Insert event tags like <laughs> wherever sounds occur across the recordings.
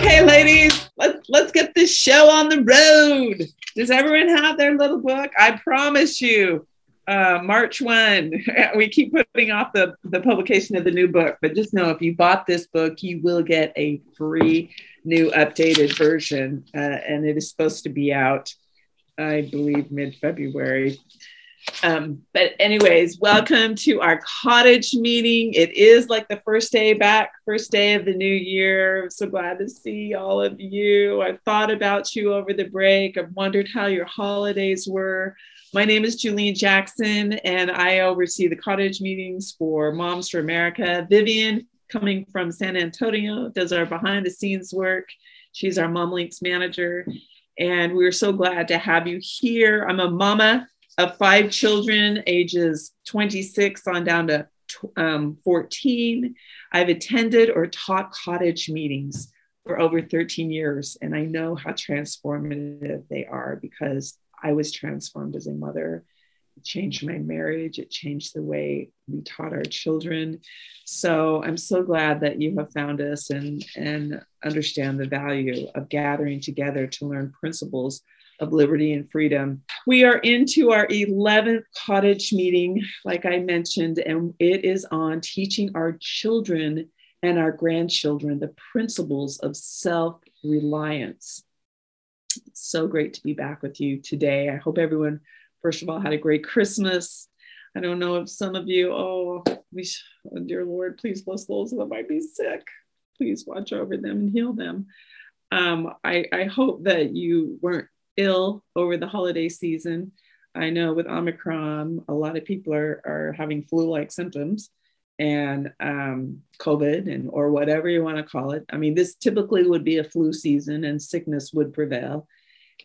Okay, ladies, let's let's get this show on the road. Does everyone have their little book? I promise you, uh, March 1. <laughs> we keep putting off the, the publication of the new book, but just know if you bought this book, you will get a free new updated version. Uh, and it is supposed to be out, I believe, mid February. Um, but, anyways, welcome to our cottage meeting. It is like the first day back, first day of the new year. I'm so glad to see all of you. I've thought about you over the break. I've wondered how your holidays were. My name is Julian Jackson, and I oversee the cottage meetings for Moms for America. Vivian, coming from San Antonio, does our behind the scenes work. She's our Mom Links manager. And we're so glad to have you here. I'm a mama of five children, ages 26 on down to um, 14. I've attended or taught cottage meetings for over 13 years, and I know how transformative they are because I was transformed as a mother. It changed my marriage. It changed the way we taught our children. So I'm so glad that you have found us and, and understand the value of gathering together to learn principles of liberty and freedom. We are into our 11th cottage meeting, like I mentioned, and it is on teaching our children and our grandchildren the principles of self reliance so great to be back with you today. I hope everyone, first of all, had a great Christmas. I don't know if some of you, oh, we, oh, dear Lord, please bless those that might be sick. Please watch over them and heal them. Um, I, I hope that you weren't ill over the holiday season. I know with Omicron, a lot of people are, are having flu like symptoms and um, COVID and or whatever you want to call it. I mean, this typically would be a flu season and sickness would prevail.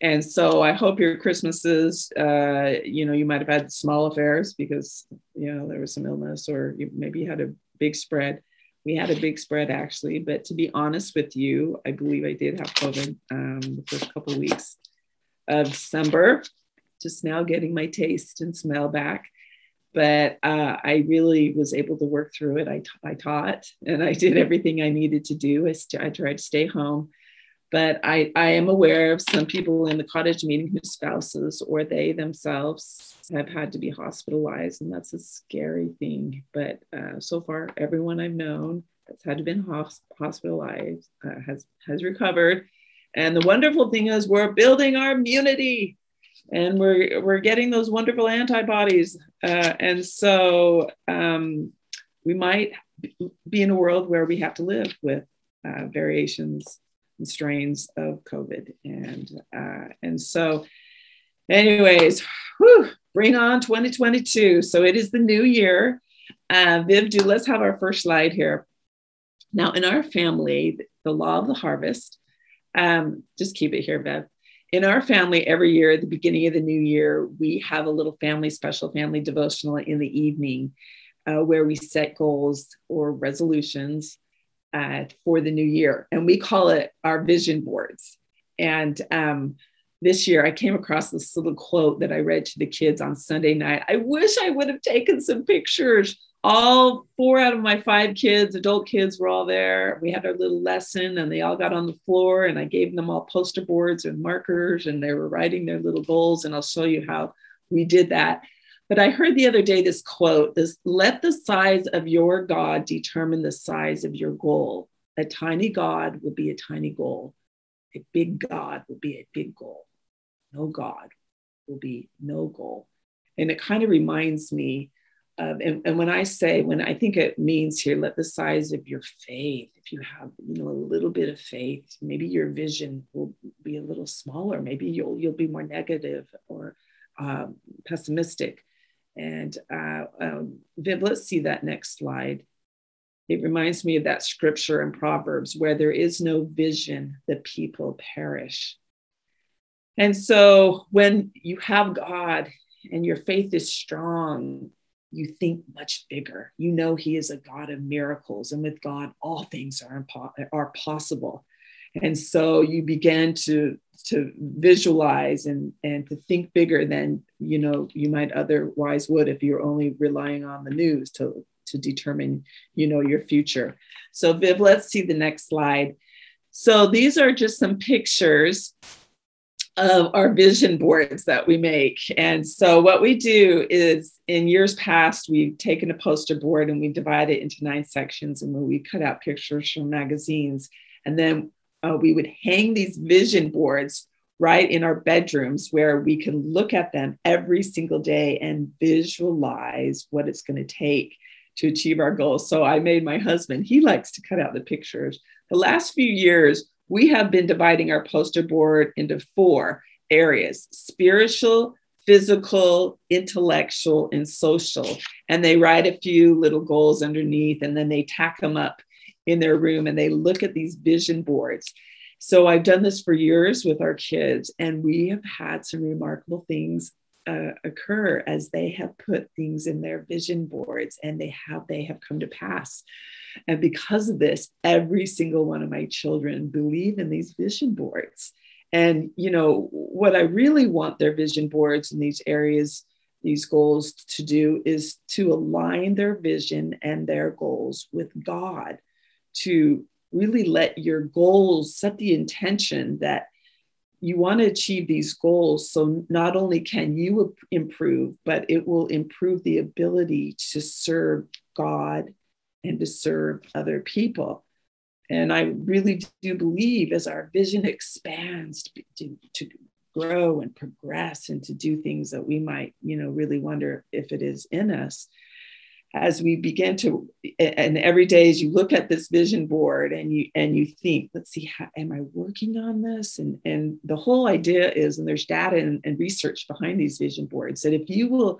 And so I hope your Christmases, uh, you know, you might have had small affairs because, you know, there was some illness or you maybe you had a big spread. We had a big spread actually, but to be honest with you, I believe I did have COVID um, the first couple weeks of December, just now getting my taste and smell back but uh, I really was able to work through it. I, t- I taught and I did everything I needed to do. I, st- I tried to stay home, but I, I am aware of some people in the cottage meeting whose spouses or they themselves have had to be hospitalized, and that's a scary thing. But uh, so far, everyone I've known that's had to been hosp- hospitalized uh, has has recovered. And the wonderful thing is, we're building our immunity and we're we're getting those wonderful antibodies. Uh, and so um, we might be in a world where we have to live with uh, variations and strains of covid. And uh, and so anyways whew, bring on 2022 so it is the new year. Uh, viv do let's have our first slide here. Now in our family the law of the harvest um, just keep it here viv in our family every year at the beginning of the new year we have a little family special family devotional in the evening uh, where we set goals or resolutions uh, for the new year. And we call it our vision boards. And um, this year i came across this little quote that i read to the kids on sunday night. I wish i would have taken some pictures all four out of my five kids, adult kids, were all there. We had our little lesson and they all got on the floor and I gave them all poster boards and markers and they were writing their little goals. And I'll show you how we did that. But I heard the other day this quote this let the size of your God determine the size of your goal. A tiny God will be a tiny goal. A big God will be a big goal. No God will be no goal. And it kind of reminds me um, and, and when I say, when I think it means here, let the size of your faith, if you have, you know, a little bit of faith, maybe your vision will be a little smaller. Maybe you'll you'll be more negative or um, pessimistic. And uh, um, Viv, let's see that next slide. It reminds me of that scripture in Proverbs where there is no vision, the people perish. And so when you have God and your faith is strong, you think much bigger. You know He is a God of miracles, and with God, all things are, impo- are possible. And so you begin to to visualize and and to think bigger than you know you might otherwise would if you're only relying on the news to to determine you know your future. So Viv, let's see the next slide. So these are just some pictures of our vision boards that we make. And so what we do is in years past, we've taken a poster board and we divide it into nine sections and we cut out pictures from magazines. And then uh, we would hang these vision boards right in our bedrooms where we can look at them every single day and visualize what it's going to take to achieve our goals. So I made my husband, he likes to cut out the pictures. The last few years, we have been dividing our poster board into four areas spiritual, physical, intellectual, and social. And they write a few little goals underneath and then they tack them up in their room and they look at these vision boards. So I've done this for years with our kids, and we have had some remarkable things uh, occur as they have put things in their vision boards and they have they have come to pass. And because of this every single one of my children believe in these vision boards. And you know what i really want their vision boards in these areas these goals to do is to align their vision and their goals with god to really let your goals set the intention that you want to achieve these goals so not only can you improve but it will improve the ability to serve god and to serve other people. And i really do believe as our vision expands to, to grow and progress and to do things that we might you know really wonder if it is in us as we begin to and every day as you look at this vision board and you and you think let's see how am i working on this? And and the whole idea is and there's data and, and research behind these vision boards that if you will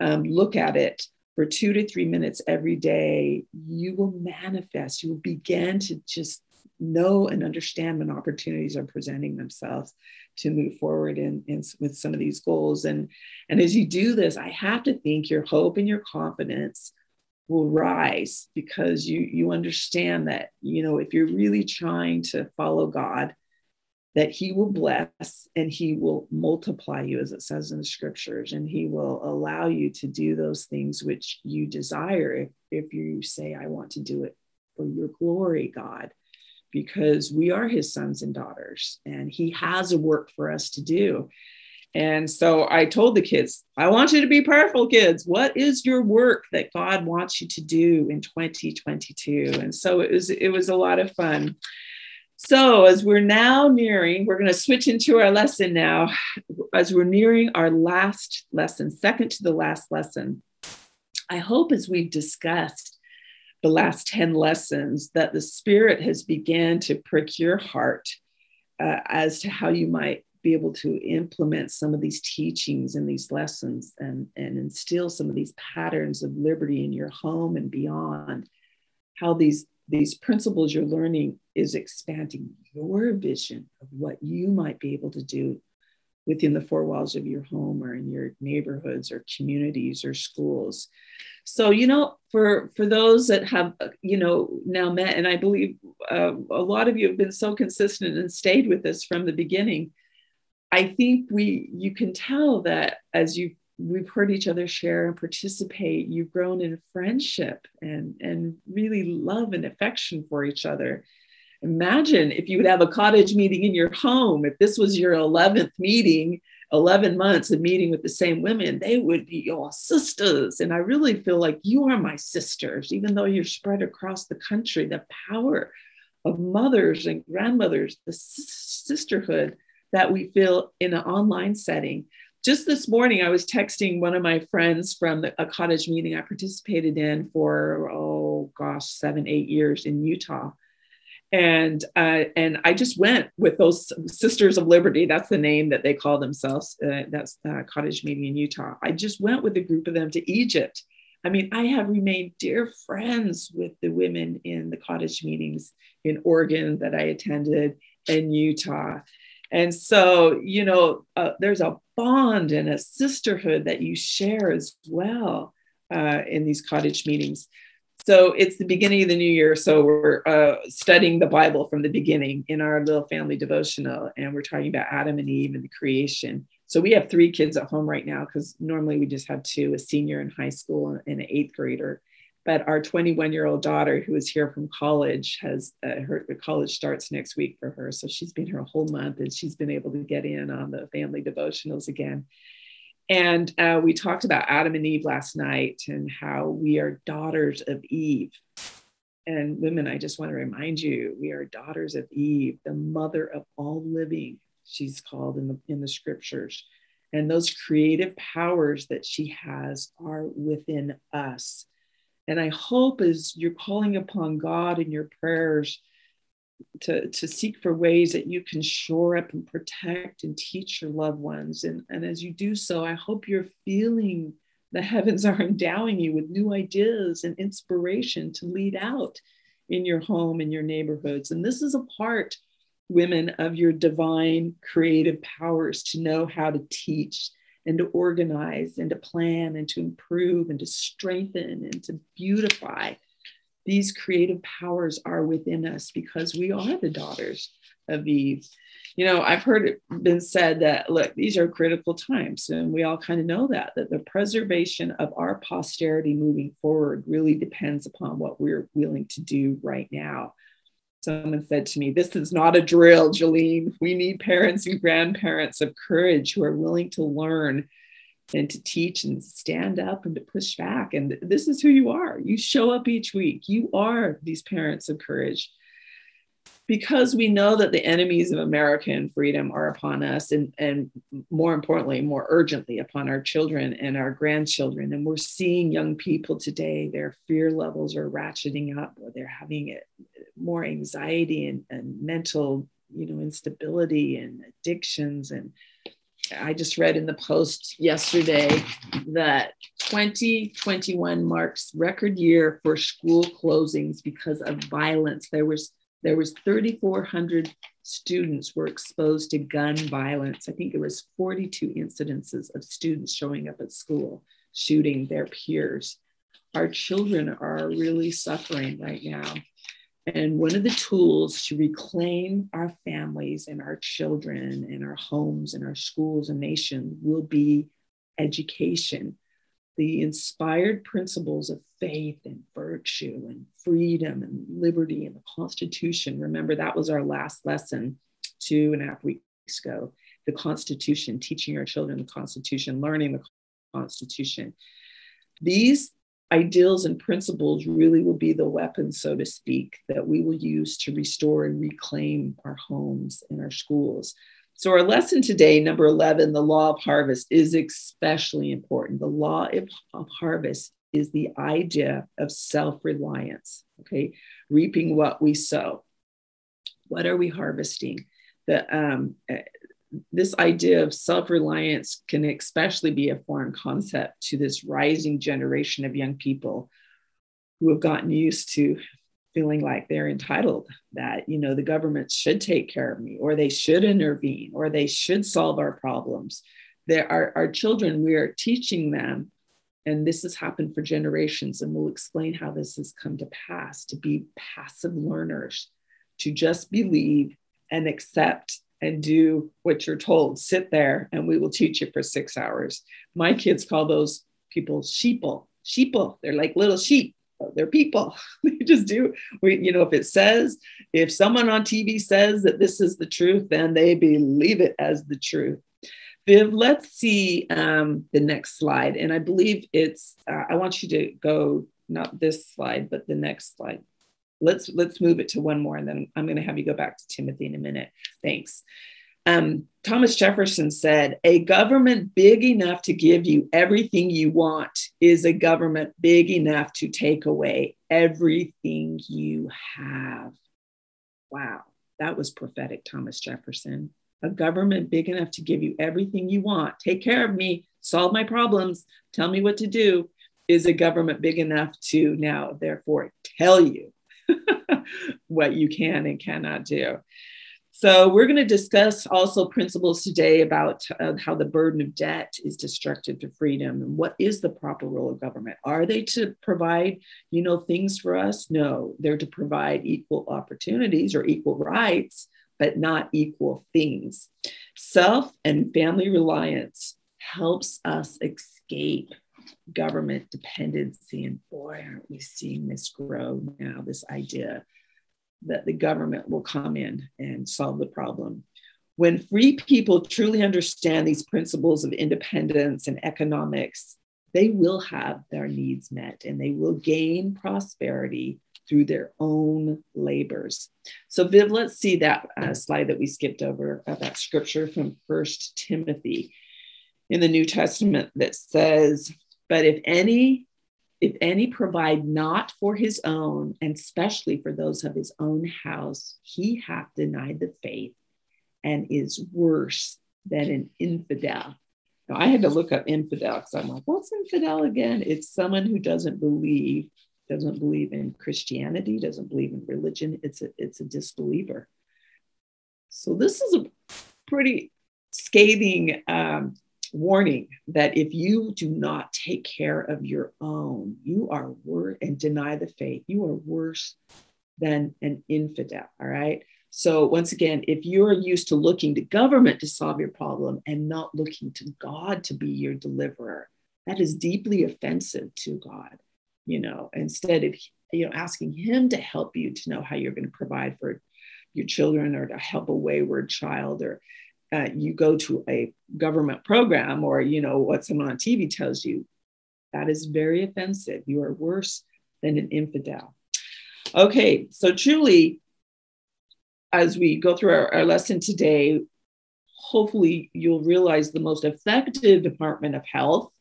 um, look at it for two to three minutes every day you will manifest you will begin to just know and understand when opportunities are presenting themselves to move forward in, in, with some of these goals. And and as you do this i have to think your hope and your confidence will rise because you you understand that you know if you're really trying to follow god that he will bless and he will multiply you as it says in the scriptures and he will allow you to do those things which you desire if, if you say i want to do it for your glory god because we are his sons and daughters and he has a work for us to do and so I told the kids, I want you to be prayerful, kids. What is your work that God wants you to do in 2022? And so it was it was a lot of fun. So as we're now nearing, we're going to switch into our lesson now. As we're nearing our last lesson, second to the last lesson, I hope as we've discussed the last 10 lessons that the Spirit has began to prick your heart uh, as to how you might be able to implement some of these teachings and these lessons and, and instill some of these patterns of liberty in your home and beyond how these these principles you're learning is expanding your vision of what you might be able to do within the four walls of your home or in your neighborhoods or communities or schools so you know for for those that have you know now met and i believe uh, a lot of you have been so consistent and stayed with us from the beginning I think we you can tell that as you we've heard each other share and participate, you've grown in friendship and and really love and affection for each other. Imagine if you would have a cottage meeting in your home. If this was your 11th meeting, 11 months of meeting with the same women, they would be your sisters. And I really feel like you are my sisters, even though you're spread across the country. The power of mothers and grandmothers, the sisterhood that we feel in an online setting. Just this morning, I was texting one of my friends from the, a cottage meeting I participated in for, oh gosh, seven, eight years in Utah. And uh, and I just went with those Sisters of Liberty. That's the name that they call themselves. Uh, that's a cottage meeting in Utah. I just went with a group of them to Egypt. I mean, I have remained dear friends with the women in the cottage meetings in Oregon that I attended in Utah. And so, you know, uh, there's a bond and a sisterhood that you share as well uh, in these cottage meetings. So it's the beginning of the new year. So we're uh, studying the Bible from the beginning in our little family devotional, and we're talking about Adam and Eve and the creation. So we have three kids at home right now because normally we just have two a senior in high school and an eighth grader. but our 21 year old daughter who is here from college has uh, her college starts next week for her so she's been here a whole month and she's been able to get in on the family devotionals again and uh, we talked about adam and eve last night and how we are daughters of eve. And women i just want to remind you we are daughters of eve the mother of all living she's called in the in the scriptures. And those creative powers that she has are within us. And I hope as you're calling upon God in your prayers to, to seek for ways that you can shore up and protect and teach your loved ones. And, and as you do so, I hope you're feeling the heavens <laughs> are endowing you with new ideas and inspiration to lead out in your home and your neighborhoods. And this is a part, women, of your divine creative powers to know how to teach and to organize and to plan and to improve and to strengthen and to beautify. These creative powers are within us because we are the daughters of Eve. You know, I've heard it been said that, look, these are critical times, and we all kind of know that, that the preservation of our posterity moving forward really depends upon what we're willing to do right now someone said to me, This is not a drill, Jolene. We need parents and grandparents of courage who are willing to learn and to teach and stand up and to push back. And this is who you are. You show up each week. You are these parents of courage because we know that the enemies of American freedom are upon us, and, and more importantly, more urgently upon our children and our grandchildren. And we're seeing young people today, their fear levels are ratcheting up, or they're having more anxiety and, and mental, you know, instability and addictions. And I just read in the post yesterday that 2021 marks record year for school closings because of violence. There was there was 3,400 students were exposed to gun violence. I think it was 42 incidences of students showing up at school shooting their peers. Our children are really suffering right now. And one of the tools to reclaim our families and our children and our homes and our schools and nation will be education the inspired principles of faith and virtue and freedom and liberty and the Constitution. Remember, that was our last lesson two and a half weeks ago. The Constitution, teaching our children the Constitution, learning the Constitution. These ideals and principles really will be the weapon, so to speak, that we will use to restore and reclaim our homes and our schools. So, our lesson today, number 11, the law of harvest, is especially important. The law of harvest is the idea of self reliance, okay? Reaping what we sow. What are we harvesting? The, um, this idea of self reliance can especially be a foreign concept to this rising generation of young people who have gotten used to feeling like they're entitled that you know the government should take care of me or they should intervene or they should solve our problems. There are our children we are teaching them and this has happened for generations and we'll explain how this has come to pass to be passive learners to just believe and accept and do what you're told sit there and we will teach you for six hours my kids call those people sheeple sheeple they're like little sheep they're people. <laughs> they just do. We, you know, if it says, if someone on TV says that this is the truth, then they believe it as the truth. Viv, let's see um, the next slide. And I believe it's, uh, I want you to go, not this slide, but the next slide. Let's let's move it to one more, and then I'm going to have you go back to Timothy in a minute. Thanks. Um, Thomas Jefferson said, A government big enough to give you everything you want is a government big enough to take away everything you have. Wow, that was prophetic, Thomas Jefferson. A government big enough to give you everything you want, take care of me, solve my problems, tell me what to do, is a government big enough to now, therefore, tell you <laughs> what you can and cannot do. So, we're going to discuss also principles today about uh, how the burden of debt is destructive to freedom and what is the proper role of government. Are they to provide, you know, things for us? No, they're to provide equal opportunities or equal rights, but not equal things. Self and family reliance helps us escape government dependency. And boy, aren't we seeing this grow now, this idea that the government will come in and solve the problem. When free people truly understand these principles of independence and economics, they will have their needs met and they will gain prosperity through their own labors. So, Viv, let's see that uh, slide that we skipped over of that scripture from First Timothy in the New Testament that says, "But if any if any provide not for his own, and especially for those of his own house, he hath denied the faith and is worse than an infidel. Now, I had to look up infidel because I'm like, what's infidel again? It's someone who doesn't believe, doesn't believe in Christianity, doesn't believe in religion. It's a, it's a disbeliever. So this is a pretty scathing um, warning that if you do not take care of your own, you are worse and deny the faith, you are worse than an infidel. All right. So, once again, if you're used to looking to government to solve your problem and not looking to God to be your deliverer, that is deeply offensive to God. You know, instead of you know asking Him to help you to know how you're going to provide for your children or to help a wayward child or uh, you go to a government program or you know what someone on tv tells you that is very offensive. You are worse than an infidel. Okay so truly as we go through our, our lesson today hopefully you'll realize the most effective department of health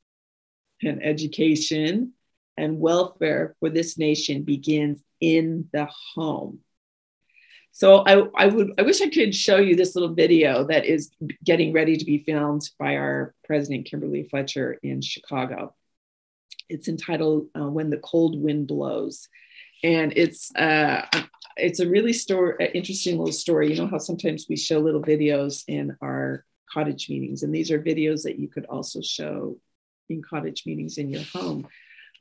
and education and welfare for this nation begins in the home so I, I would I wish I could show you this little video that is getting ready to be filmed by our president Kimberly Fletcher in Chicago. It's entitled uh, "When the Cold Wind Blows," and it's uh, it's a really story, interesting little story. You know how sometimes we show little videos in our cottage meetings, and these are videos that you could also show in cottage meetings in your home.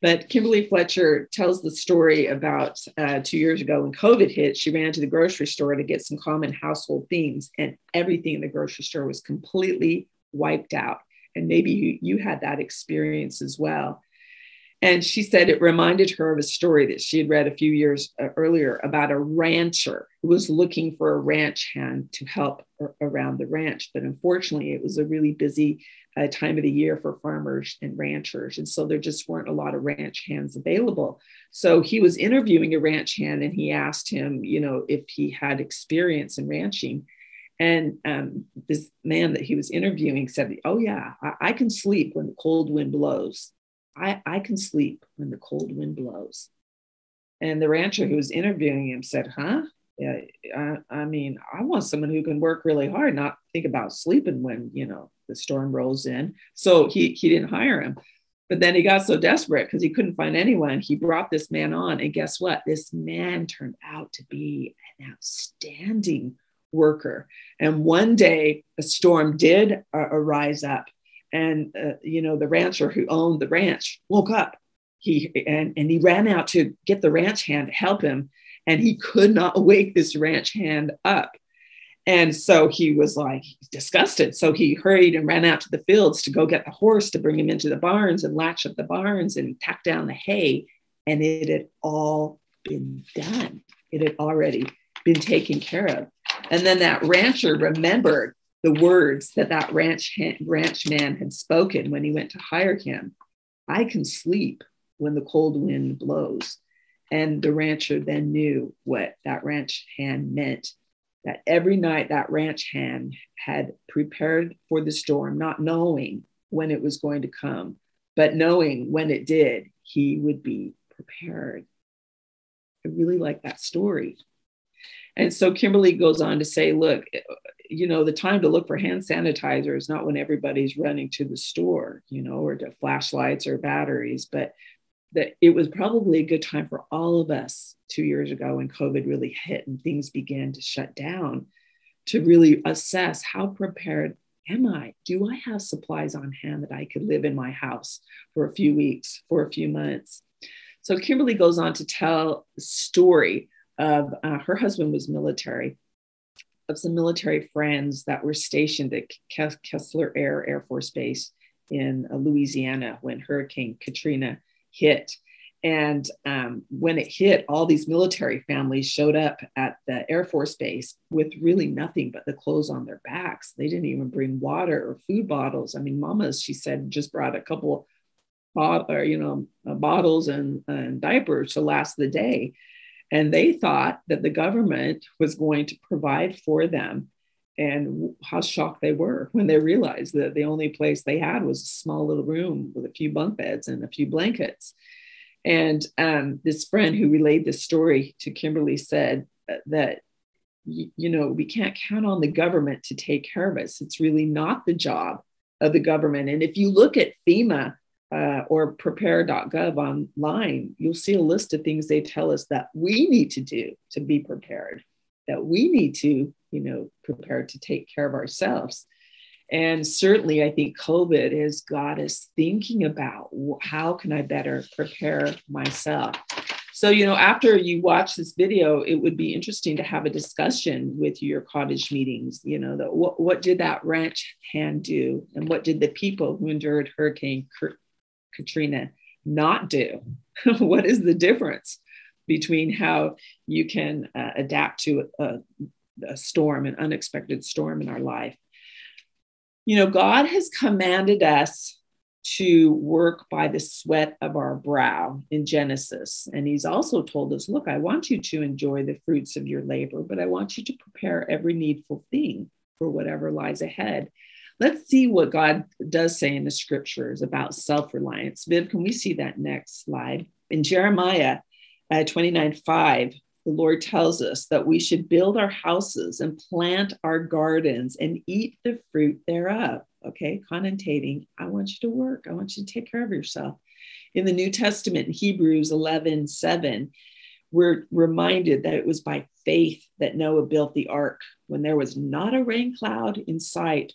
But Kimberly Fletcher tells the story about uh, two years ago when COVID hit, she ran to the grocery store to get some common household things, and everything in the grocery store was completely wiped out. And maybe you, you had that experience as well. And she said it reminded her of a story that she had read a few years uh, earlier about a rancher who was looking for a ranch hand to help around the ranch. But unfortunately, it was a really busy uh, time of the year for farmers and ranchers. And so there just weren't a lot of ranch hands available. So he was interviewing a ranch hand and he asked him, you know, if he had experience in ranching. And um, this man that he was interviewing said, Oh, yeah, I, I can sleep when the cold wind blows. I, I can sleep when the cold wind blows. And the rancher who was interviewing him said, Huh? Yeah, I, I mean, I want someone who can work really hard, not think about sleeping when, you know, the storm rolls in. So he, he didn't hire him. But then he got so desperate because he couldn't find anyone. He brought this man on. And guess what? This man turned out to be an outstanding worker. And one day a storm did arise up. And, uh, you know, the rancher who owned the ranch woke up. He, and, and he ran out to get the ranch hand to help him. And he could not <laughs> wake this ranch hand up. And so he was like disgusted. So he hurried and ran out to the fields to go get the horse to bring him into the barns and latch up the barns and tack down the hay. And it had all been done, it had already been taken care of. And then that rancher remembered the words that that ranch, ranch man had spoken when he went to hire him I can sleep when the cold wind blows. And the rancher then knew what that ranch hand meant that every night that ranch hand had prepared for the storm, not knowing when it was going to come, but knowing when it did, he would be prepared. I really like that story. And so Kimberly goes on to say, look, you know, the time to look for hand sanitizer is not when everybody's running to the store, you know, or to flashlights or batteries, but that it was probably a good time for all of us two years ago when COVID really hit and things began to shut down to really assess how prepared am I? Do I have supplies on hand that I could live in my house for a few weeks, for a few months? So Kimberly goes on to tell the story of uh, her husband was military, of some military friends that were stationed at Keesler Air Air Force Base in Louisiana when Hurricane Katrina hit. And um, when it hit, all these military families showed up at the Air Force Base with really nothing but the clothes on their backs. They didn't even bring water or food bottles. I mean, mamas, she said, just brought a couple or, you know, uh, bottles and, and diapers to last the day. And they thought that the government was going to provide for them. And how shocked they were when they realized that the only place they had was a small little room with a few bunk beds and a few blankets. And um, this friend who relayed this story to Kimberly said that, you know, we can't count on the government to take care of us. It's really not the job of the government. And if you look at FEMA, uh, or prepare.gov online, you'll see a list of things they tell us that we need to do to be prepared, that we need to, you know, prepare to take care of ourselves. And certainly, I think COVID has got us thinking about how can I better prepare myself. So, you know, after you watch this video, it would be interesting to have a discussion with your cottage meetings. You know, the, what, what did that ranch hand do? And what did the people who endured Hurricane Katrina not do? <laughs> what is the difference between how you can uh, adapt to a, a storm, an unexpected storm in our life? You know, God has commanded us to work by the sweat of our brow in Genesis. And he's also told us, look, I want you to enjoy the fruits of your labor, but I want you to prepare every needful thing for whatever lies ahead. Let's see what God does say in the scriptures about self reliance. Viv, can we see that next slide? In Jeremiah uh, 29 5, the Lord tells us that we should build our houses and plant our gardens and eat the fruit thereof. Okay, connotating, I want you to work, I want you to take care of yourself. In the New Testament, in Hebrews 11 7, we're reminded that it was by faith that Noah built the ark when there was not a rain cloud in sight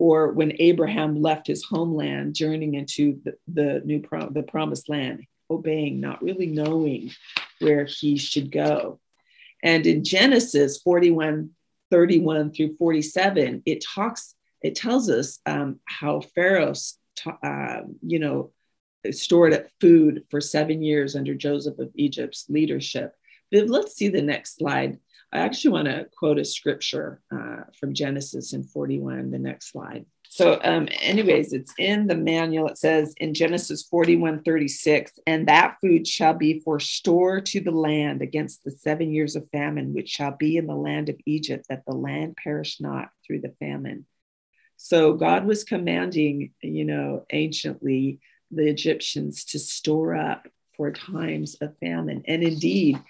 or when Abraham left his homeland, journeying into the, the new the promised land, obeying, not really knowing where he should go. And in Genesis 41, 31 through 47, it talks, it tells us um, how Pharaoh, uh, you know, stored up food for seven years under Joseph of Egypt's leadership. Viv, let's see the next slide. I actually want to quote a scripture uh, from Genesis in 41, the next slide. So, um, anyways, it's in the manual. It says in Genesis 41 36, and that food shall be for store to the land against the seven years of famine, which shall be in the land of Egypt, that the land perish not through the famine. So, God was commanding, you know, anciently the Egyptians to store up for times of famine. And indeed,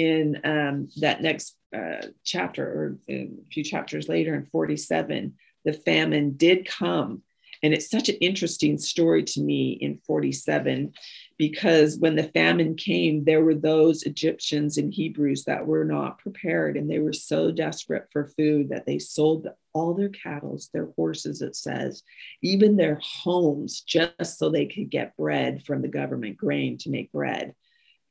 in um, that next uh, chapter or a few chapters later in 47, the famine did come. And it's such an interesting story to me in 47 because when the famine came, there were those Egyptians and Hebrews that were not prepared and they were so desperate for food that they sold all their cattle, their horses, it says, even their homes, just so they could get bread from the government, grain to make bread.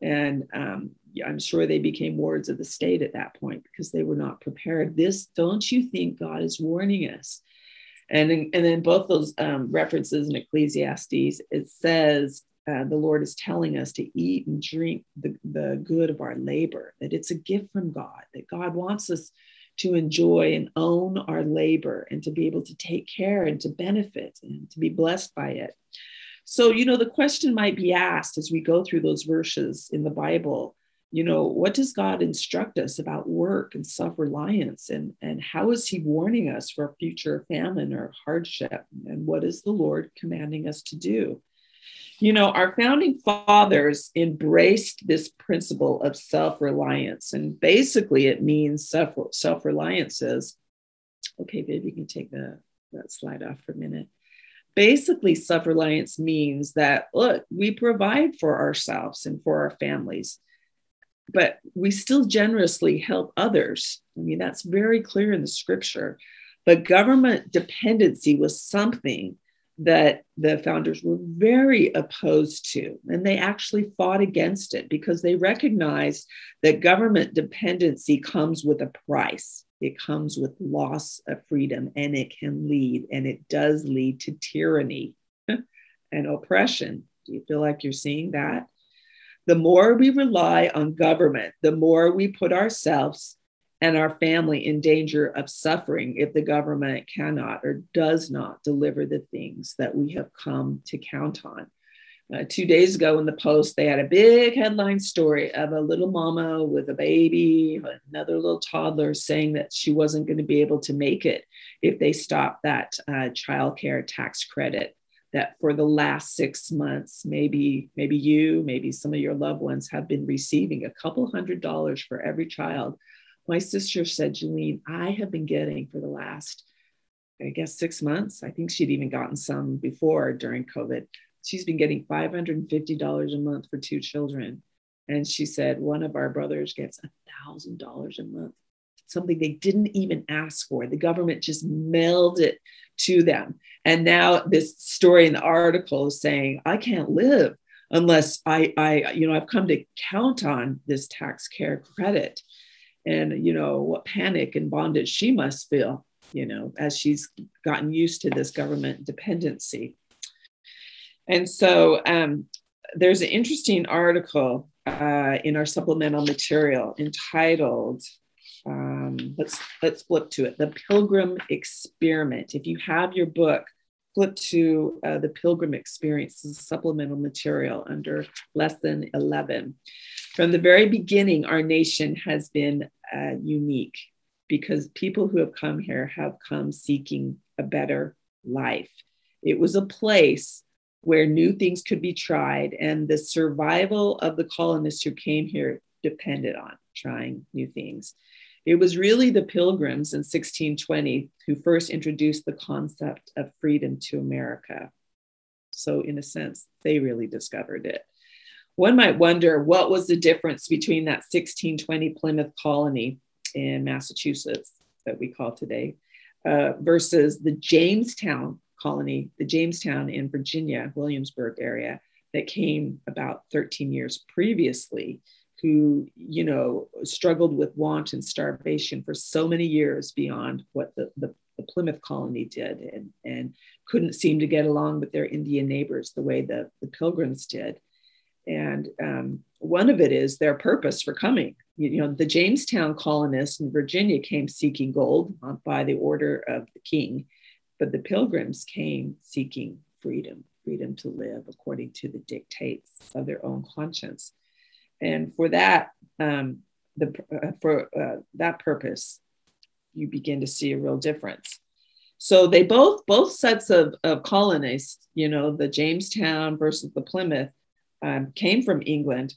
And um, I'm sure they became wards of the state at that point because they were not prepared. This, don't you think God is warning us? And and then both those um, references in Ecclesiastes, it says uh, the Lord is telling us to eat and drink the, the good of our labor, that it's a gift from God, that God wants us to enjoy and own our labor and to be able to take care and to benefit and to be blessed by it. So, you know, the question might be asked as we go through those verses in the Bible, you know, what does God instruct us about work and self reliance? And, and how is He warning us for future famine or hardship? And what is the Lord commanding us to do? You know, our founding fathers embraced this principle of self reliance. And basically, it means self self-reliance is okay, babe, you can take the, that slide off for a minute basically self-reliance means that look we provide for ourselves and for our families but we still generously help others i mean that's very clear in the scripture but government dependency was something that the founders were very opposed to and they actually fought against it because they recognized that government dependency comes with a price it comes with loss of freedom and it can lead, and it does lead to tyranny. <laughs> and oppression. Do you feel like you're seeing that? The more we rely on government, the more we put ourselves and our family in danger of suffering if the government cannot or does not deliver the things that we have come to count on. Uh, two days ago in the Post, they had a big headline story of a little mama with a baby, another little toddler, saying that she wasn't going to be able to make it if they stopped that uh, child care tax credit. That for the last six months, maybe maybe you, maybe some of your loved ones have been receiving a couple hundred dollars for every child my sister said, Julene, I have been getting for the last, I guess, six months. I think she'd even gotten some before during COVID. She's been getting $550 a month for two children. And she said, one of our brothers gets $1,000 a month, something they didn't even ask for. The government just mailed it to them. And now this story in the article is saying, I can't live unless I, I, you know, I've come to count on this tax care credit and you know what panic and bondage she must feel you know as she's gotten used to this government dependency and so um, there's an interesting article uh, in our supplemental material entitled um, let's let's flip to it the pilgrim experiment if you have your book flip to uh, the pilgrim experience supplemental material under lesson 11 from the very beginning, our nation has been uh, unique because people who have come here have come seeking a better life. It was a place where new things could be tried, and the survival of the colonists who came here depended on trying new things. It was really the pilgrims in 1620 who first introduced the concept of freedom to America. So, in a sense, they really discovered it. One might wonder what was the difference between that 1620 Plymouth colony in Massachusetts that we call today uh, versus the Jamestown colony, the Jamestown in Virginia, Williamsburg area that came about 13 years previously who you know struggled with want and starvation for so many years beyond what the, the, the, plymouth colony did and, and couldn't seem to get along with their indian neighbors the way the, the pilgrims did and um, one of it is their purpose for coming. You, you know, the Jamestown colonists in Virginia came seeking gold by the order of the king, but the pilgrims came seeking freedom, freedom to live according to the dictates of their own conscience. And for that, um, the, uh, for uh, that purpose, you begin to see a real difference. So they both both sets of, of colonists, you know, the Jamestown versus the Plymouth, um, came from England,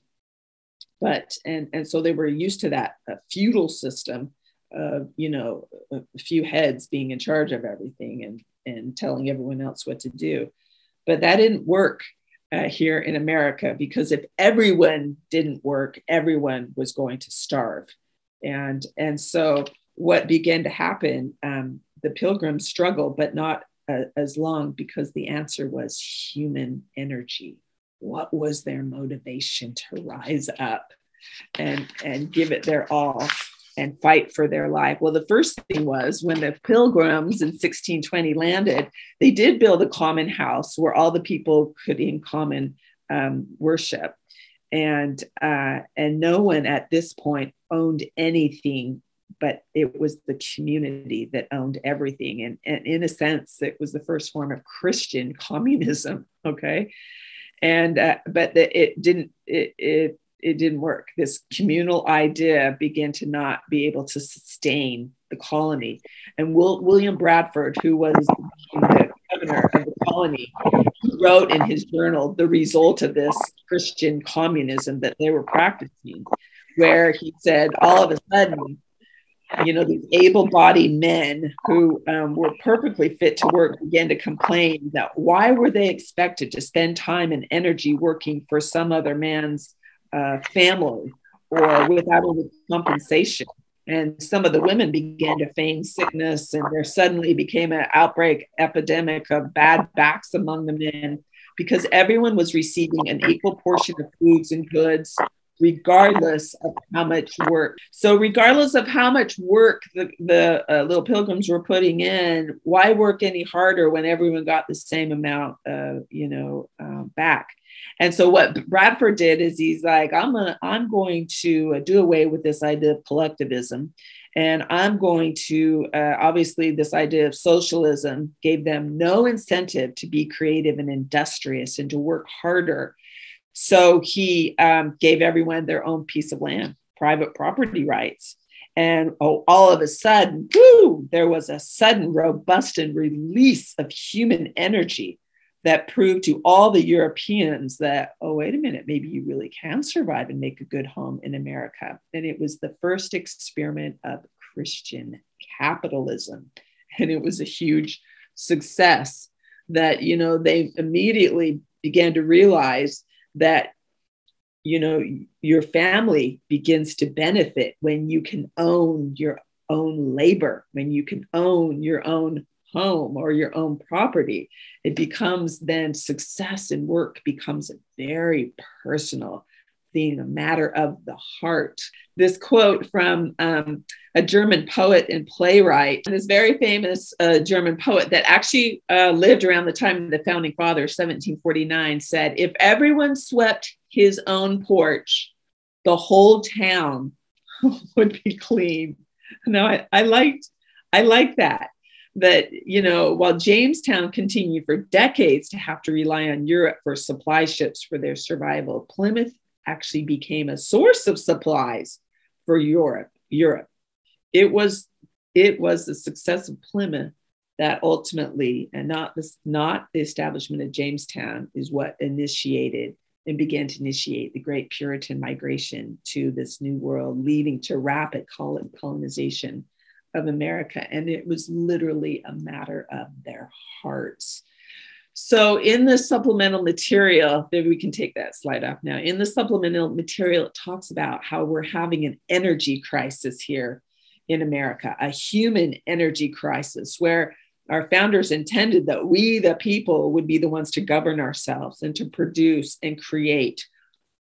but and and so they were used to that feudal system of you know a few heads being in charge of everything and and telling everyone else what to do, but that didn't work uh, here in America because if everyone didn't work, everyone was going to starve, and and so what began to happen, um, the pilgrims struggled, but not uh, as long because the answer was human energy. What was their motivation to rise up and and give it their all and fight for their life. Well the first thing was when the pilgrims in 1620 landed they did build a common house where all the people could in common um, worship. And uh, and no one at this point owned anything but it was the community that owned everything. And, and in a sense it was the first form of christian communism <laughs> okay? And uh, but the, it didn't it, it it didn't work. This communal idea began to not be able to sustain the colony. And Will, william bradford who was the governor of the colony wrote in his journal the result of this christian communism that they were practicing where he said all of a sudden you know, these able bodied men who um, were perfectly fit to work began to complain that why were they expected to spend time and energy working for some other man's uh, family or without any compensation? And some of the women began to feign sickness, and there suddenly became an outbreak epidemic of bad backs among the men because everyone was receiving an equal portion of foods and goods regardless of how much work. So, regardless of how much work the, the uh, little pilgrims were putting in, why work any harder when everyone got the same amount, uh, you know, uh, back? And so, what Bradford did is he's like, I'm gonna, I'm going to do away with this idea of collectivism, and I'm going to uh, obviously this idea of socialism gave them no incentive to be creative and industrious and to work harder so he um, gave everyone their own piece of land, private property rights. And oh, all of a sudden, whoo, there was a sudden, robust and release of human energy that proved to all the Europeans that, oh, wait a minute, maybe you really can survive and make a good home in America. And it was the first experiment of Christian capitalism. And it was a huge success that, you know, they immediately began to realize that you know your family begins to benefit when you can own your own labor when you can own your own home or your own property. It becomes then success in work becomes a very personal being a matter of the heart. This quote from um, a German poet and playwright, this very famous uh, German poet that actually uh, lived around the time of the founding fathers, 1749, said, If everyone swept his own porch, the whole town <laughs> would be clean. Now, I, I liked, I like that that you know while jamestown continued for decades to have to rely on europe for supply ships for their survival plymouth actually became a source of supplies for Europe. Europe. It was it was the success of Plymouth that ultimately, and not this, not the establishment of Jamestown, is what initiated and began to initiate the great Puritan migration to this new world, leading to rapid colonization of America. And it was literally a matter of their hearts. So in the supplemental material, maybe we can take that slide up now. In the supplemental material, it talks about how we're having an energy crisis here in America, a human energy crisis where our founders intended that we, the people, would be the ones to govern ourselves and to produce and create.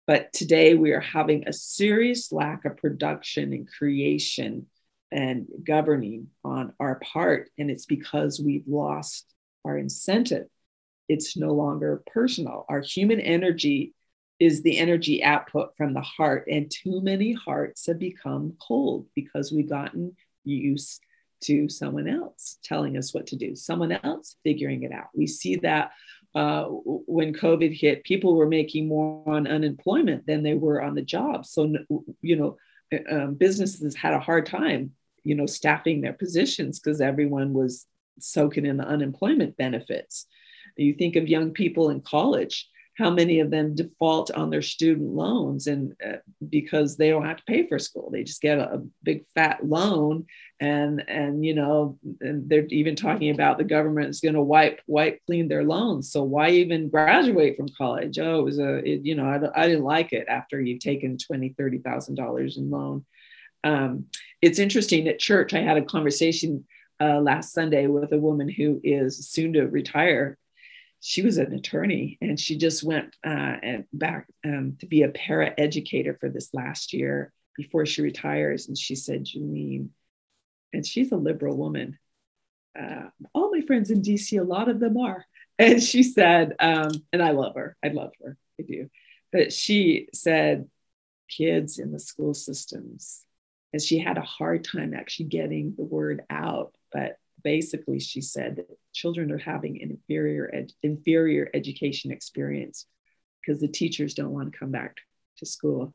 But today we are having a serious lack of production and creation and governing on our part. And it's because we've lost our incentive it's no longer personal. Our human energy is the energy output from the heart, and too many hearts have become cold because we've gotten used to someone else telling us what to do, someone else figuring it out. We see that uh, when COVID hit, people were making more on unemployment than they were on the job. So, you know, um, businesses had a hard time, you know, staffing their positions because everyone was soaking in the unemployment benefits. You think of young people in college, how many of them default on their student loans and uh, because they don't have to pay for school. They just get a, a, big fat loan and and you know and they're even talking about the government is going to wipe wipe clean their loans. So why even graduate from college? Oh it was a it, you know I, I didn't like it after you've taken 20 30 thousand dollars in loan. Um, it's interesting at church i had a conversation uh, last sunday with a woman who is soon to retire she was an attorney and she just went uh, back um, to be a para educator for this last year before she retires. And she said, Julene, and she's a liberal woman. Uh, all my friends in DC, a lot of them are. <laughs> And she said, um, and I love her, I love her, I do. But she said, kids in the school systems, and she had a hard time actually getting the word out. But basically she said that children are having an inferior ed- inferior education experience because the teachers don't want to come back to school.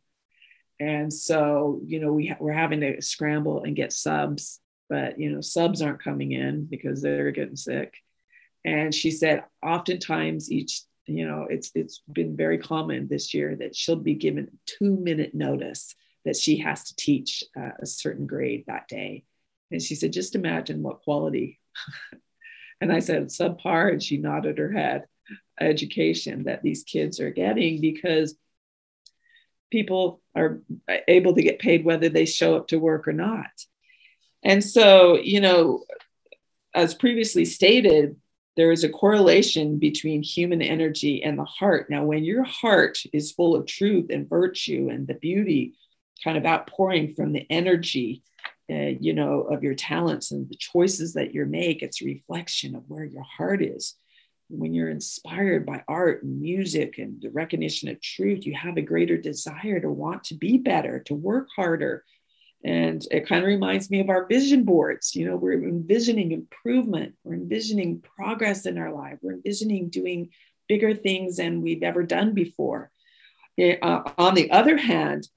And so you know we ha- we're having to scramble and get subs but you know subs aren't coming in because they're getting sick. And she said oftentimes each you know it's it's been very common this year that she'll be given two minute notice that she has to teach uh, a certain grade that day and she said, just imagine what quality. <laughs> and I said, subpar. And she nodded her head. Education that these kids are getting because people are able to get paid whether they show up to work or not. And so, you know, as previously stated, there is a correlation between human energy and the heart. Now, when your heart is full of truth and virtue and the beauty kind of outpouring from the energy, you know, of your talents and the choices that you make, it's a reflection of where your heart is. When you're inspired by art and music and the recognition of truth, you have a greater desire to want to be better, to work harder, and it kind of reminds me of our vision boards. You know, we're envisioning improvement, we're envisioning progress in our life, we're envisioning doing bigger things than we've ever done before. Uh, on the other hand,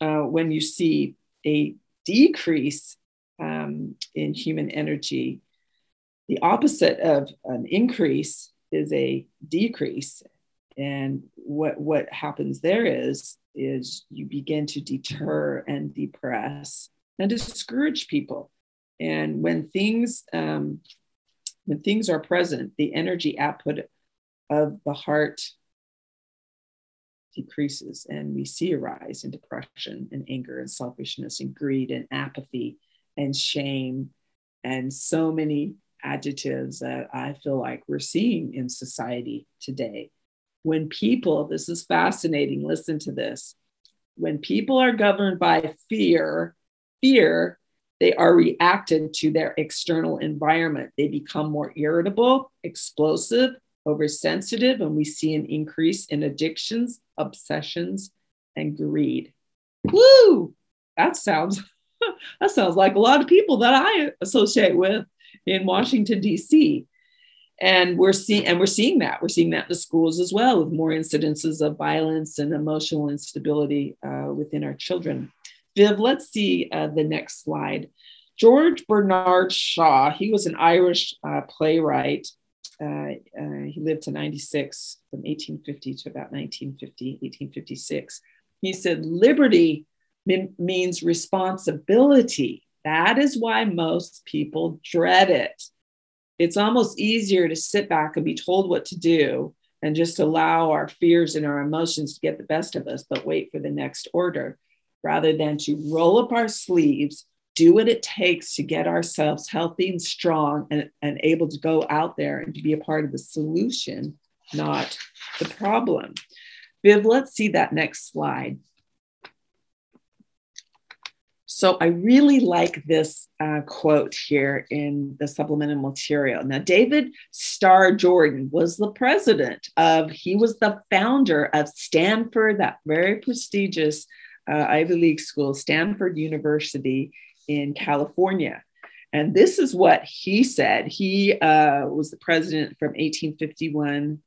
uh, when you see a decrease um, in human energy, the opposite of an increase is a decrease. And what, what happens there is is you begin to deter and depress and discourage people. And when things um, when things are present, the energy output of the heart decreases, and we see a rise in depression and anger and selfishness and greed and apathy and shame and so many adjectives that I feel like we're seeing in society today when people, this is fascinating, listen to this. When people are governed by fear, fear, they are reacted to their external environment. They become more irritable, explosive, oversensitive, and we see an increase in addictions, obsessions, and greed. Woo! That sounds <laughs> that sounds like a lot of people that I associate with in Washington D.C and we're seeing and we're seeing that we're seeing that in the schools as well with more incidences of violence and emotional instability uh, within our children viv let's see uh, the next slide george bernard shaw he was an irish uh, playwright uh, uh, he lived to 96 from 1850 to about 1950 1856 he said liberty means responsibility. That is why most people dread it. It's almost easier to sit back and be told what to do and just allow our fears and our emotions to get the best of us, but wait for the next order rather than to roll up our sleeves, do what it takes to get ourselves healthy and strong and, and able to go out there and to be a part of the solution, not the problem. Viv, let's see that next slide. So I really like this uh, quote here in the supplemental material. Now, David Starr Jordan was the president of, he was the founder of Stanford, that very prestigious uh, Ivy League school, Stanford University in California. And this is what he said. He uh, was the president from 1851.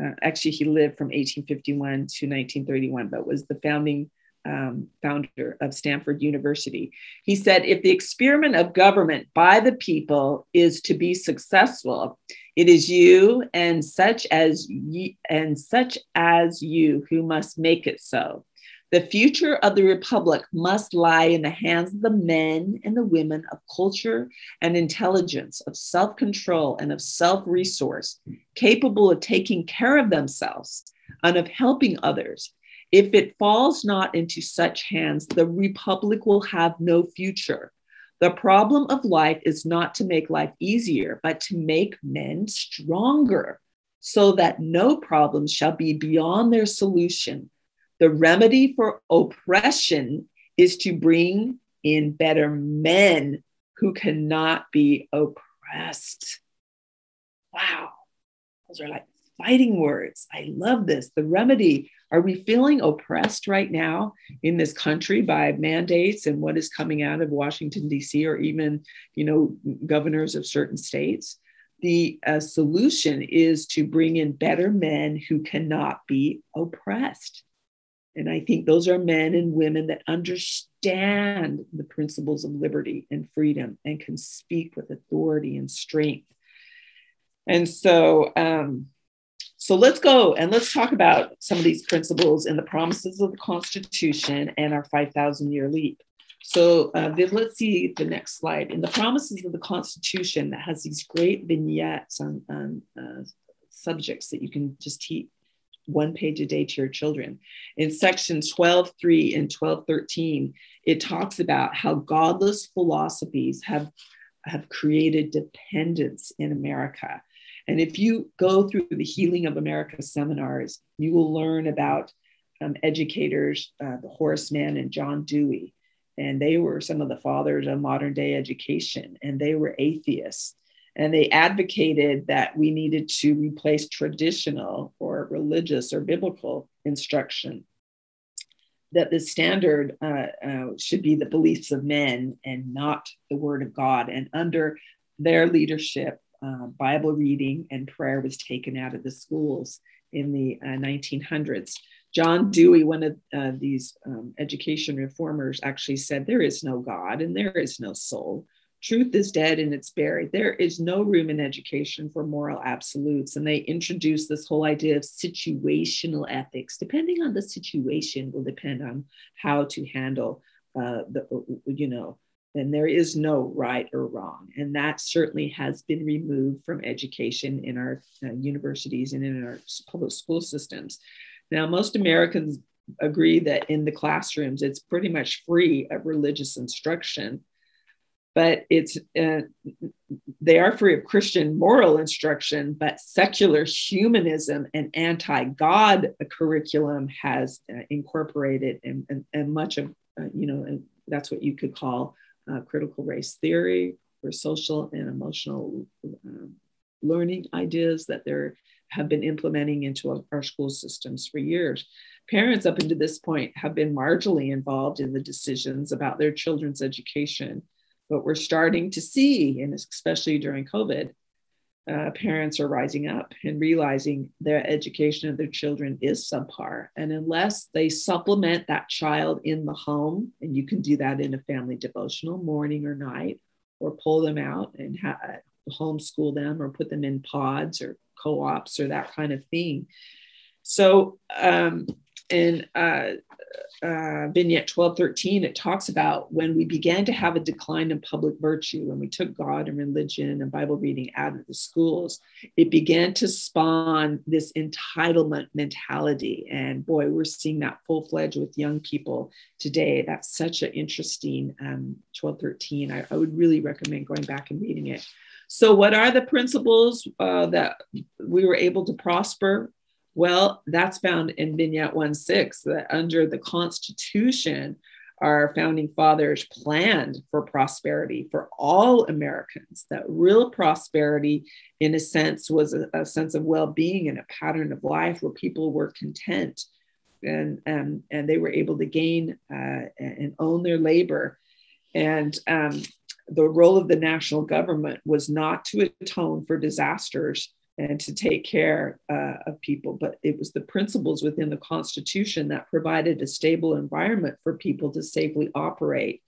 Uh, actually, he lived from 1851 to 1931, but was the founding um, founder of Stanford University. He said, if the experiment of government by the people is to be successful, it is you and such as ye, and such as you who must make it so. The future of the republic must lie in the hands of the men and the women of culture and intelligence, of self control and of self resource, capable of taking care of themselves and of helping others if it falls not into such hands, the republic will have no future. The problem of life is not to make life easier, but to make men stronger so that no problem shall be beyond their solution. The remedy for oppression is to bring in better men who cannot be oppressed. Wow, those are like fighting words. I love this. The remedy are we feeling oppressed right now in this country by mandates and what is coming out of Washington D.C. or even, you know, governors of certain states? The uh, solution is to bring in better men who cannot be oppressed. And I think those are men and women that understand the principles of liberty and freedom and can speak with authority and strength. And so, um, so let's go and let's talk about some of these principles in the promises of the Constitution and our 5,000 year leap. So uh, let's see the next slide. In the promises of the Constitution, that has these great vignettes on, on uh, subjects that you can just teach one page a day to your children. In section 12.3 and 12.13, it talks about how godless philosophies have, have created dependence in America And if you go through the Healing of America seminars, you will learn about um, educators, uh, the Horace Mann and John Dewey. And they were some of the fathers of modern day education, and they were atheists. And they advocated that we needed to replace traditional or religious or biblical instruction, that the standard uh, uh, should be the beliefs of men and not the word of God. And under their leadership, uh, Bible reading and prayer was taken out of the schools in the 1900s. Uh, John Dewey, one of uh, these um, education reformers, actually said, There is no God and there is no soul. Truth is dead and it's buried. There is no room in education for moral absolutes. And they introduce this whole idea of situational ethics. Depending on the situation, will depend on how to handle uh, the, you know, and there is no right or wrong. And that certainly has been removed from education in our uh, universities and in our public school systems. Now, most Americans agree that in the classrooms, it's pretty much free of religious instruction, but it's uh, they are free of Christian moral instruction, but secular humanism and anti-God curriculum has uh, incorporated and, and, much of uh, you know, and that's what you could call uh, critical race theory or social and emotional um, learning ideas that they have been implementing into our school systems for years. Parents up until this point have been marginally involved in the decisions about their children's education, but we're starting to see, and especially during COVID, uh, parents are rising up and realizing their education of their children is subpar. And unless they supplement that child in the home, and you can do that in a family devotional morning or night, or pull them out and ha- homeschool them or put them in pods or co ops or that kind of thing. So, um, in uh, uh, vignette 1213, it talks about when we began to have a decline in public virtue, when we took God and religion and Bible reading out of the schools, it began to spawn this entitlement mentality. And boy, we're seeing that full fledged with young people today. That's such an interesting um, 1213. I, I, would really recommend going back and reading it. So, what are the principles uh, that we were able to prosper well, that's found in Vignette 1 6 that under the Constitution, our founding fathers planned for prosperity for all Americans. That real prosperity, in a sense, was a, a sense of well being and a pattern of life where people were content and, and, and they were able to gain uh, and own their labor. And um, the role of the national government was not to atone for disasters and to take care uh, of people. But it was the principles within the Constitution that provided a stable environment for people to safely operate.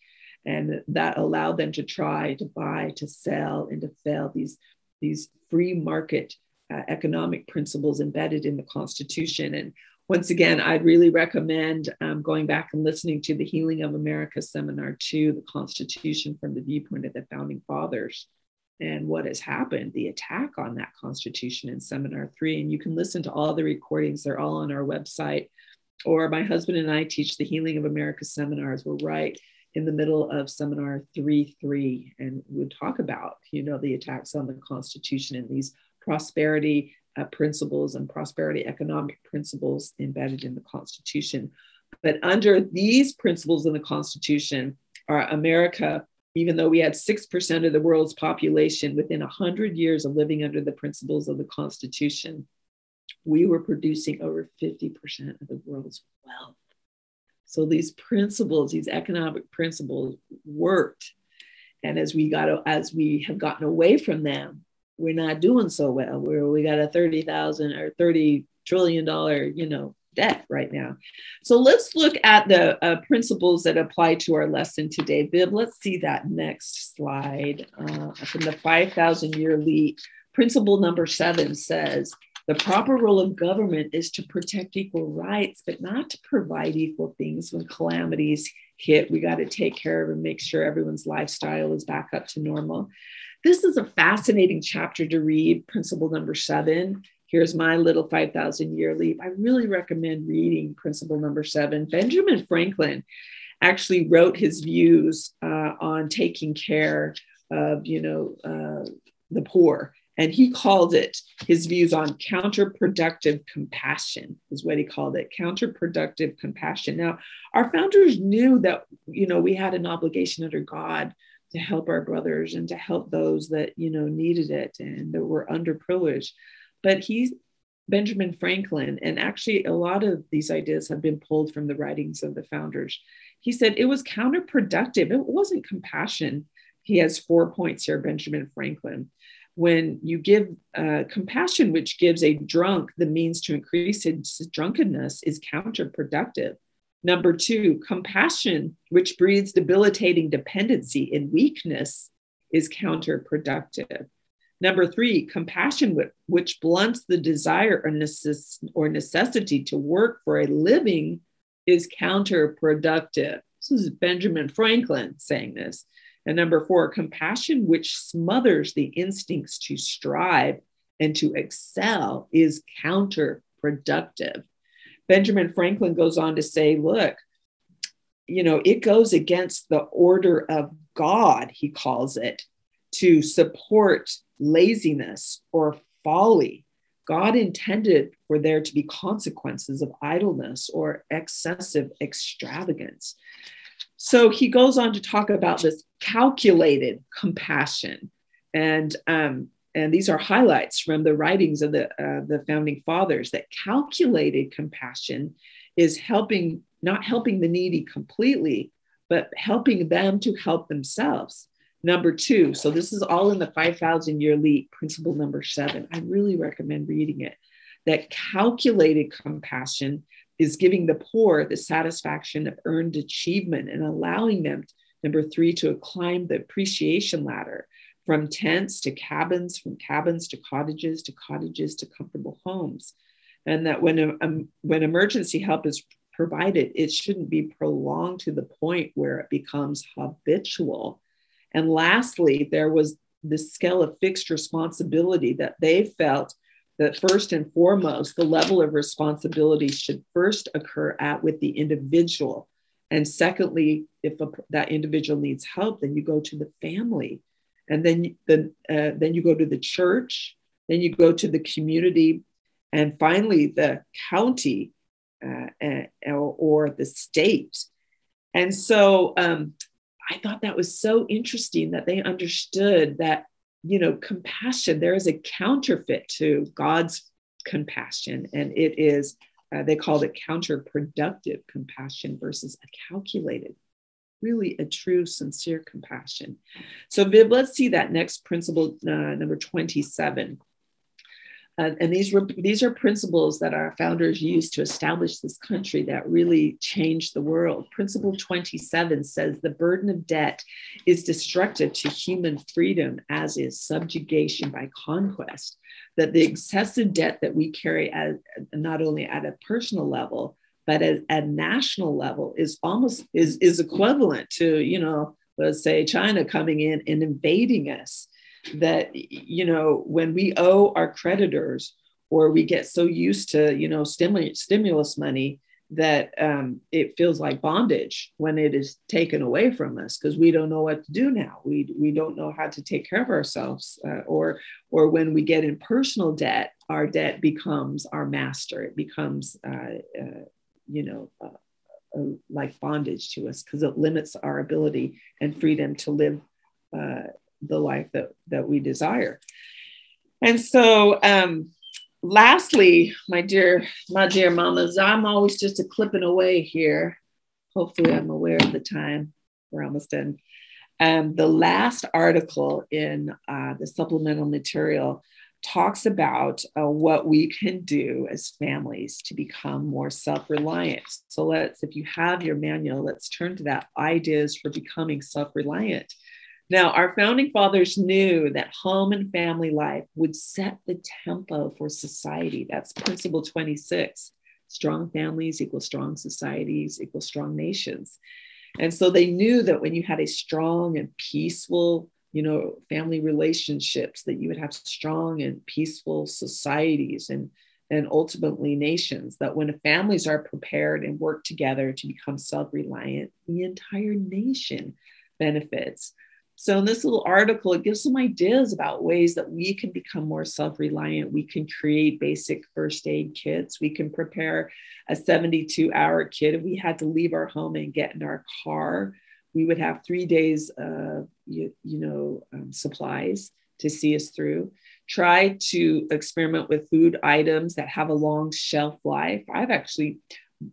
And that allowed them to try to buy, to sell, and to fail these, these free market uh, economic principles embedded in the Constitution. And once again, I'd really recommend um, going back and listening to the Healing of America seminar to the Constitution from the viewpoint of the founding fathers and what has happened, the attack on that constitution in seminar three. And you can listen to all the recordings, they're all on our website. Or my husband and I teach the Healing of America seminars. We're right in the middle of seminar three three, and we talk about you know the attacks on the Constitution and these prosperity uh, principles and prosperity economic principles embedded in the Constitution. But under these principles in the Constitution, are America even though we had 6% of the world's population within 100 years of living under the principles of the Constitution, we were producing over 50% of the world's wealth. So these principles, these economic principles worked. And as we got as we have gotten away from them, we're not doing so well. Where we got a 30,000 or 30 trillion dollar, you know, debt right now. So let's look at the uh, principles that apply to our lesson today. Viv, let's see that next slide uh, from the 5,000 year leap. Principle number seven says, the proper role of government is to protect equal rights, but not to provide equal things when calamities hit. We got to take care of and make sure everyone's lifestyle is back up to normal. This is a fascinating chapter to read, principle number seven here's my little 5,000 year leap. I really recommend reading principle number seven. Benjamin Franklin actually wrote his views uh, on taking care of, you know, uh, the poor And he called it his views on counterproductive compassion, is what he called it counterproductive compassion. Now, our founders knew that, you know, we had an obligation under God to help our brothers and to help those that, you know, needed it and that were underprivileged. But he's Benjamin Franklin, and actually a lot of these ideas have been pulled from the writings of the founders. He said it was counterproductive. It wasn't compassion. He has four points here, Benjamin Franklin when you give uh, compassion, which gives a drunk the means to increase his drunkenness, is counterproductive. Number two, compassion, which breeds debilitating dependency and weakness, is counterproductive. Number three, compassion, which blunts the desire or, necessity to work for a living, is counterproductive. This is Benjamin Franklin saying this. And number four, compassion, which smothers the instincts to strive and to excel, is counterproductive. Benjamin Franklin goes on to say, look, you know, it goes against the order of God, he calls it, to support laziness or folly. God intended for there to be consequences of idleness or excessive extravagance. So he goes on to talk about this calculated compassion. And, um, and these are highlights from the writings of the, uh, the founding fathers that calculated compassion is helping, not helping the needy completely, but helping them to help themselves. Number two, so this is all in the 5,000 year leap, principle number seven. I really recommend reading it. That calculated compassion is giving the poor the satisfaction of earned achievement and allowing them, number three, to climb the appreciation ladder from tents to cabins, from cabins to cottages, to cottages to comfortable homes. And that when, um, when emergency help is provided, it shouldn't be prolonged to the point where it becomes habitual. And lastly, there was this scale of fixed responsibility that they felt that first and foremost, the level of responsibility should first occur at with the individual. And secondly, if a, that individual needs help, then you go to the family. And then, the, uh, then you go to the church, then you go to the community, and finally the county uh, or, or, the state. And so um, I thought that was so interesting that they understood that you know, compassion, there is a counterfeit to God's compassion, and it is, uh, they called it counterproductive compassion versus a calculated, really a true, sincere compassion. So, Viv, let's see that next principle, uh, number 27. Uh, and these were these are principles that our founders used to establish this country that really changed the world. Principle 27 says the burden of debt is destructive to human freedom, as is subjugation by conquest. That the excessive debt that we carry at not only at a personal level, but at a national level is almost is, is equivalent to, you know, let's say China coming in and invading us that you know when we owe our creditors or we get so used to you know stimulus stimulus money that um, it feels like bondage when it is taken away from us because we don't know what to do now. We, we don't know how to take care of ourselves, uh, or or when we get in personal debt, our debt becomes our master. It becomes, uh, uh, you know, uh, uh, like bondage to us because it limits our ability and freedom to live uh, the life that, that we desire. And so, um, lastly, my dear, my dear mamas, I'm always just a clipping away here. Hopefully, I'm aware of the time. We're almost done. Um, the last article in uh, the supplemental material talks about uh, what we can do as families to become more self reliant. So, let's, if you have your manual, let's turn to that ideas for becoming self reliant. Now, our founding fathers knew that home and family life would set the tempo for society. That's principle 26. Strong families equal strong societies equal strong nations. And so they knew that when you had a strong and peaceful, you know, family relationships, that you would have strong and peaceful societies and, and ultimately nations. That when families are prepared and work together to become self reliant, the entire nation benefits. So, in this little article, it gives some ideas about ways that we can become more self reliant. We can create basic first aid kits. We can prepare a 72 hour kit. If we had to leave our home and get in our car, we would have three days of, you, you know, um, supplies to see us through. Try to experiment with food items that have a long shelf life. I've actually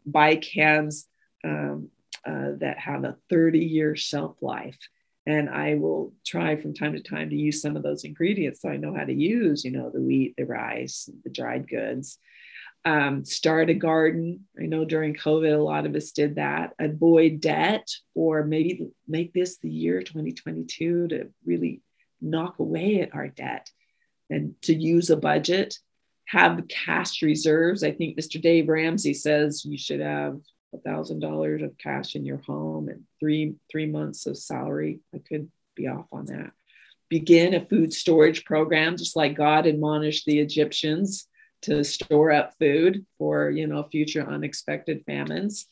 buy cans um, uh, that have a 30 year shelf life and I will try from time to time to use some of those ingredients so I know how to use, you know, the wheat, the rice, the dried goods. Um, start a garden. I know during COVID, a lot of us did that. Avoid debt, or maybe make this the year 2022 to really knock away at our debt and to use a budget. Have cash reserves. I think Mr. Dave Ramsey says you should have thousand dollars of cash in your home and three three months of salary. I could be off on that. Begin a food storage program, just like God admonished the Egyptians to store up food for you know future unexpected famines.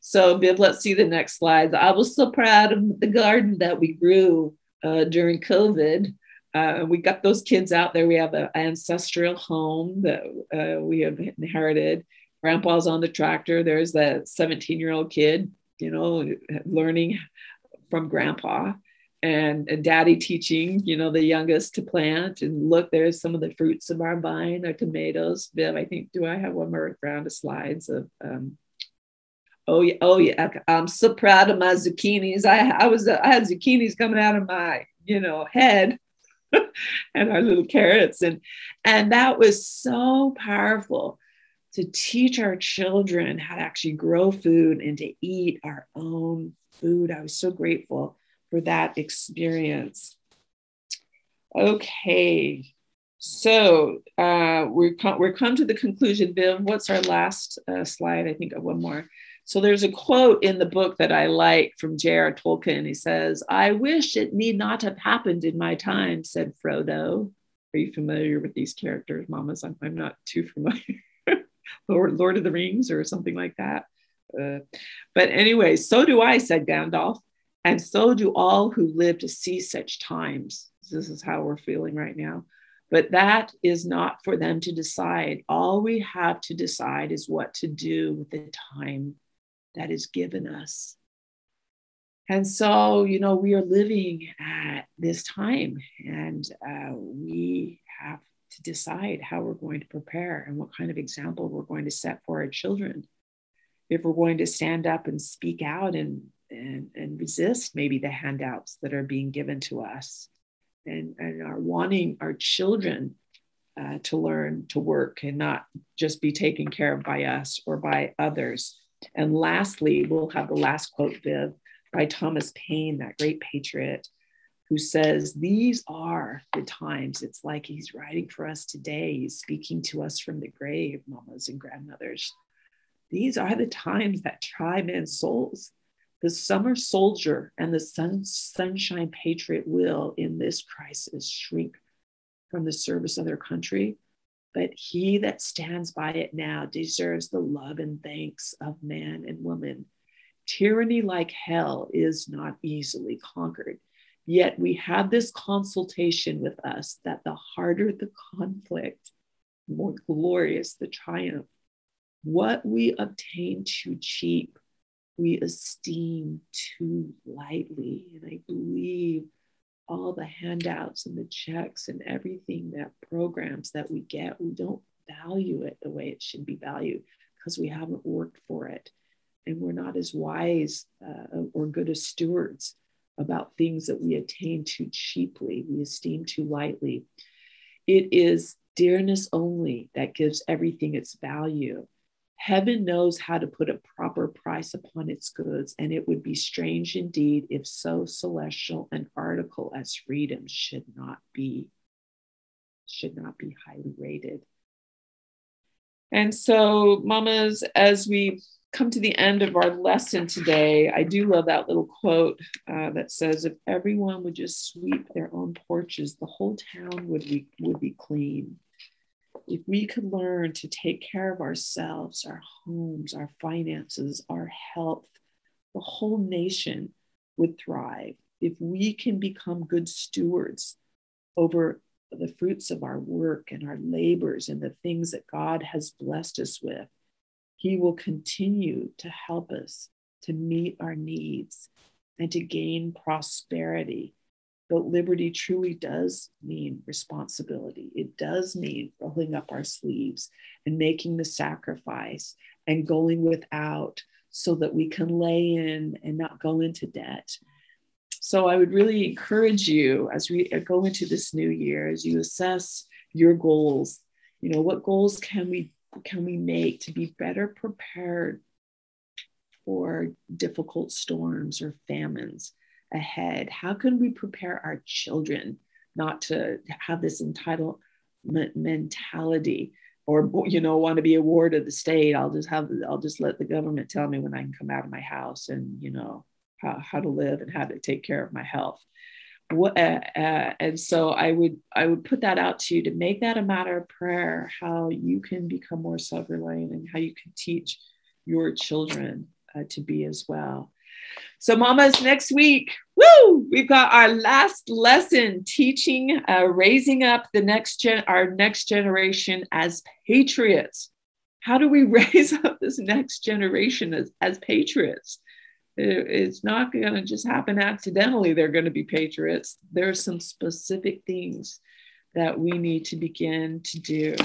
So, Viv, let's see the next slide. I was so proud of the garden that we grew uh, during COVID. Uh, we got those kids out there. We have an ancestral home that uh, we have inherited grandpa's on the tractor there's that 17 year old kid you know learning from grandpa and, and daddy teaching you know the youngest to plant. And look there's some of the fruits of our vine our tomatoes. Viv i think do i have one more round of slides of um, oh yeah oh yeah i'm so proud of my zucchinis. I, I was i had zucchinis coming out of my you know head <laughs> and our little carrots. And and that was so powerful to teach our children how to actually grow food and to eat our own food. I was so grateful for that experience. Okay, so uh, we're, we're come to the conclusion. Viv, what's our last uh, slide? I think one more. So there's a quote in the book that I like from J.R. Tolkien. He says, I wish it need not have happened in my time, said Frodo. Are you familiar with these characters, mamas? I'm, I'm not too familiar. <laughs> Lord, Lord of the Rings or something like that. Uh, but anyway, so do I, said Gandalf, and so do all who live to see such times. This is how we're feeling right now. But that is not for them to decide. All we have to decide is what to do with the time that is given us. And so, you know, we are living at this time and uh, we have to decide how we're going to prepare and what kind of example we're going to set for our children. If we're going to stand up and speak out and, and, and resist maybe the handouts that are being given to us and, and are wanting our children uh, to learn to work and not just be taken care of by us or by others. And lastly, we'll have the last quote, Viv, by Thomas Paine, that great patriot who says, These are the times. It's like he's writing for us today. He's speaking to us from the grave, mamas and grandmothers. These are the times that try men's souls. The summer soldier and the sun, sunshine patriot will, in this crisis, shrink from the service of their country. But he that stands by it now deserves the love and thanks of man and woman. Tyranny like hell is not easily conquered Yet we have this consultation with us that the harder the conflict, the more glorious the triumph. What we obtain too cheap, we esteem too lightly. And I believe all the handouts and the checks and everything that programs that we get, we don't value it the way it should be valued because we haven't worked for it. And we're not as wise uh, or good as stewards about things that we attain too cheaply, we esteem too lightly. It is dearness only that gives everything its value. Heaven knows how to put a proper price upon its goods, and it would be strange indeed if so celestial an article as freedom should not be should not be highly rated. And so, mamas, as we come to the end of our lesson today, I do love that little quote uh, that says, "If everyone would just sweep their own porches, the whole town would be would be clean." If we could learn to take care of ourselves, our homes, our finances, our health, the whole nation would thrive. if we can become good stewards over the fruits of our work and our labors and the things that God has blessed us with, He will continue to help us to meet our needs and to gain prosperity. But liberty truly does mean responsibility. It does mean rolling up our sleeves and making the sacrifice and going without so that we can lay in and not go into debt. So I would really encourage you as we go into this new year, as you assess your goals, you know, what goals can we can we make to be better prepared for difficult storms or famines ahead? How can we prepare our children not to have this entitlement mentality or you know want to be a ward of the state i'll just have i'll just let the government tell me when i can come out of my house and you know how, how to live and how to take care of my health uh, and so i would i would put that out to you to make that a matter of prayer how you can become more self-reliant and how you can teach your children uh, to be as well so, mamas, next week, woo, we've got our last lesson teaching, uh, raising up the next gen, our next generation as patriots. How do we <laughs> raise up this next generation as, as patriots? It, it's not going to just happen accidentally. They're going to be patriots. There are some specific things that we need to begin to do.